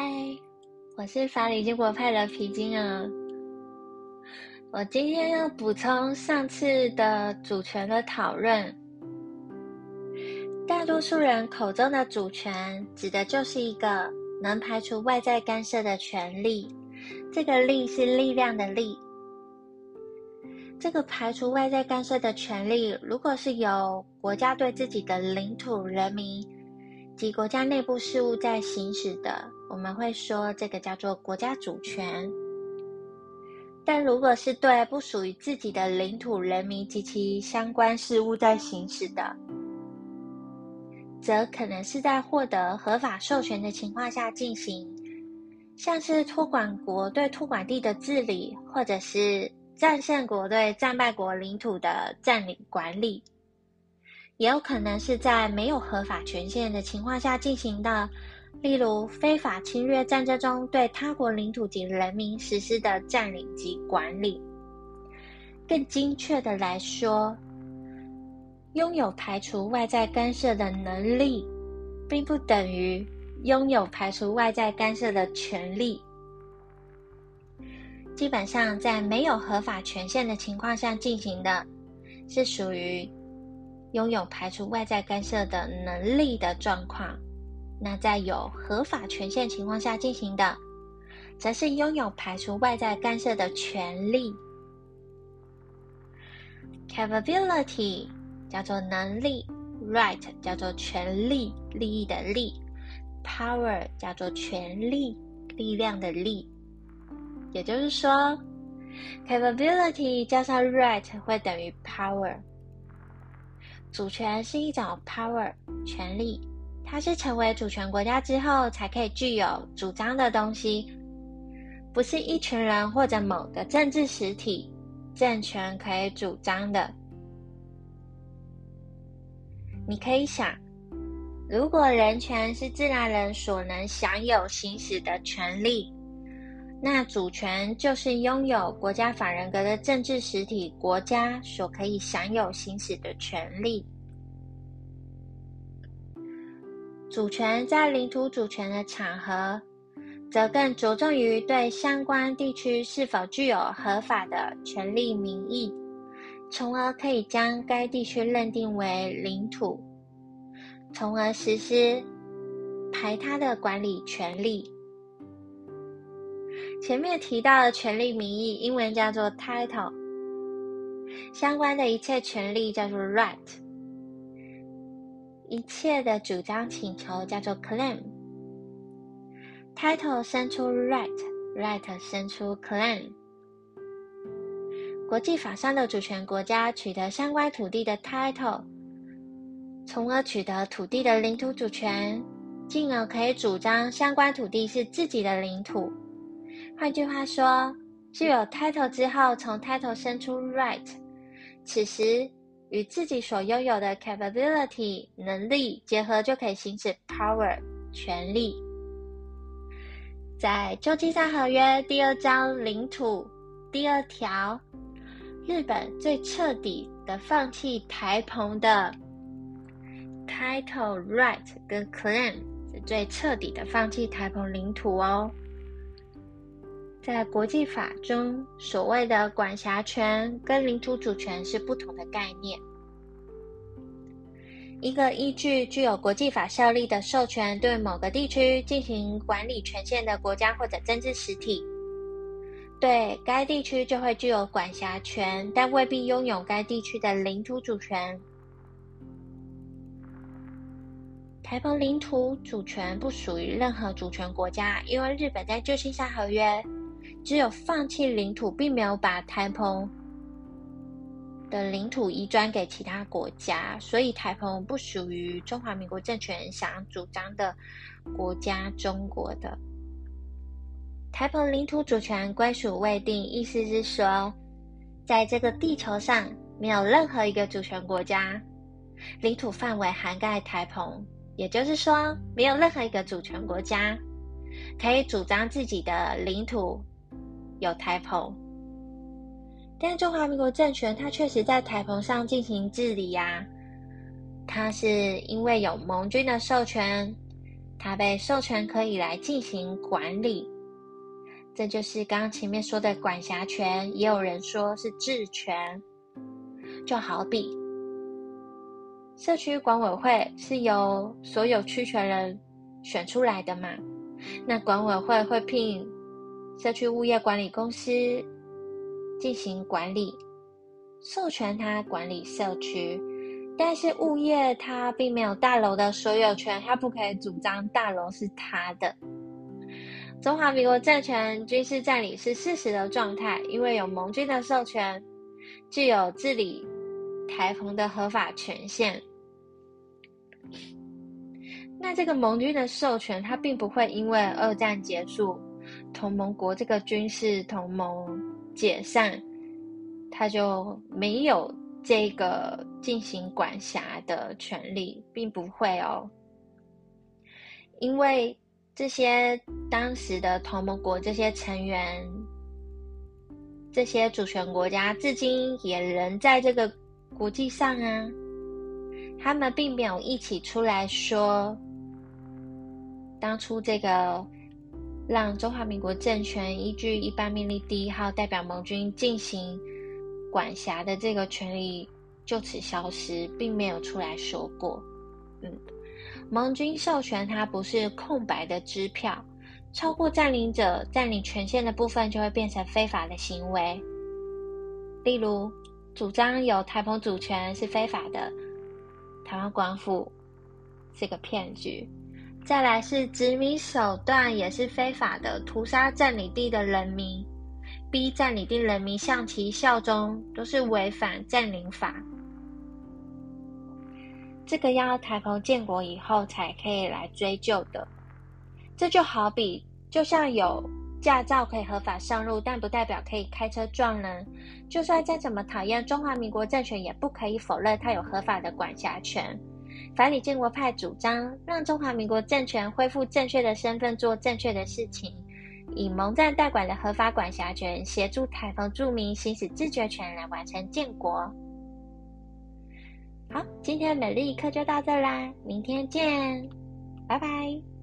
嗨，我是法理金国派的皮筋儿。我今天要补充上次的主权的讨论。大多数人口中的主权，指的就是一个能排除外在干涉的权利。这个“力”是力量的“力”。这个排除外在干涉的权利，如果是由国家对自己的领土、人民及国家内部事务在行使的。我们会说这个叫做国家主权，但如果是对不属于自己的领土、人民及其相关事务在行使的，则可能是在获得合法授权的情况下进行，像是托管国对托管地的治理，或者是战胜国对战败国领土的占领管理，也有可能是在没有合法权限的情况下进行的。例如，非法侵略战争中对他国领土及人民实施的占领及管理。更精确的来说，拥有排除外在干涉的能力，并不等于拥有排除外在干涉的权利。基本上，在没有合法权限的情况下进行的，是属于拥有排除外在干涉的能力的状况。那在有合法权限情况下进行的，则是拥有排除外在干涉的权利。Capability 叫做能力，right 叫做权利、利益的利，power 叫做权力、力量的力。也就是说，capability 加上 right 会等于 power。主权是一种 power 权力。它是成为主权国家之后才可以具有主张的东西，不是一群人或者某个政治实体政权可以主张的。你可以想，如果人权是自然人所能享有行使的权利，那主权就是拥有国家法人格的政治实体国家所可以享有行使的权利。主权在领土主权的场合，则更着重于对相关地区是否具有合法的权利名义，从而可以将该地区认定为领土，从而实施排他的管理权利。前面提到的权利名义，英文叫做 title，相关的一切权利叫做 right。一切的主张请求叫做 claim。Title 生出 right，right 生出 claim。国际法上的主权国家取得相关土地的 title，从而取得土地的领土主权，进而可以主张相关土地是自己的领土。换句话说，具有 title 之后，从 title 生出 right，此时。与自己所拥有的 capability 能力结合，就可以行使 power 权力。在旧金山合约第二章领土第二条，日本最彻底的放弃台澎的 title right 跟 claim，是最彻底的放弃台澎领土哦。在国际法中，所谓的管辖权跟领土主权是不同的概念。一个依据具有国际法效力的授权，对某个地区进行管理权限的国家或者政治实体，对该地区就会具有管辖权，但未必拥有该地区的领土主权。台澎领土主权不属于任何主权国家，因为日本在旧金山合约。只有放弃领土，并没有把台澎的领土移转给其他国家，所以台澎不属于中华民国政权想主张的国家中国的。台澎领土主权归属未定，意思是说，在这个地球上没有任何一个主权国家领土范围涵盖台澎，也就是说，没有任何一个主权国家可以主张自己的领土。有台澎，但中华民国政权它确实在台澎上进行治理呀。它是因为有盟军的授权，它被授权可以来进行管理。这就是刚刚前面说的管辖权，也有人说是治权。就好比社区管委会是由所有区权人选出来的嘛，那管委会会聘社区物业管理公司进行管理，授权他管理社区。但是物业它并没有大楼的所有权，他不可以主张大楼是他的。中华民国政权军事占领是事实的状态，因为有盟军的授权，具有治理台澎的合法权限。那这个盟军的授权，它并不会因为二战结束，同盟国这个军事同盟解散，他就没有。这个进行管辖的权利并不会哦，因为这些当时的同盟国这些成员、这些主权国家，至今也仍在这个国际上啊，他们并没有一起出来说，当初这个让中华民国政权依据一般命令第一号代表盟军进行。管辖的这个权利就此消失，并没有出来说过。嗯，盟军授权它不是空白的支票，超过占领者占领权限的部分就会变成非法的行为。例如，主张有台澎主权是非法的，台湾官府是个骗局。再来是殖民手段也是非法的，屠杀占领地的人民。逼占领地人民向其效忠，都是违反占领法。这个要台澎建国以后才可以来追究的。这就好比，就像有驾照可以合法上路，但不代表可以开车撞人。就算再怎么讨厌中华民国政权，也不可以否认它有合法的管辖权。法理建国派主张让中华民国政权恢复正确的身份，做正确的事情。以蒙站代管的合法管辖权，协助台澎住民行使自决权，来完成建国。好，今天的美丽一课就到这啦，明天见，拜拜。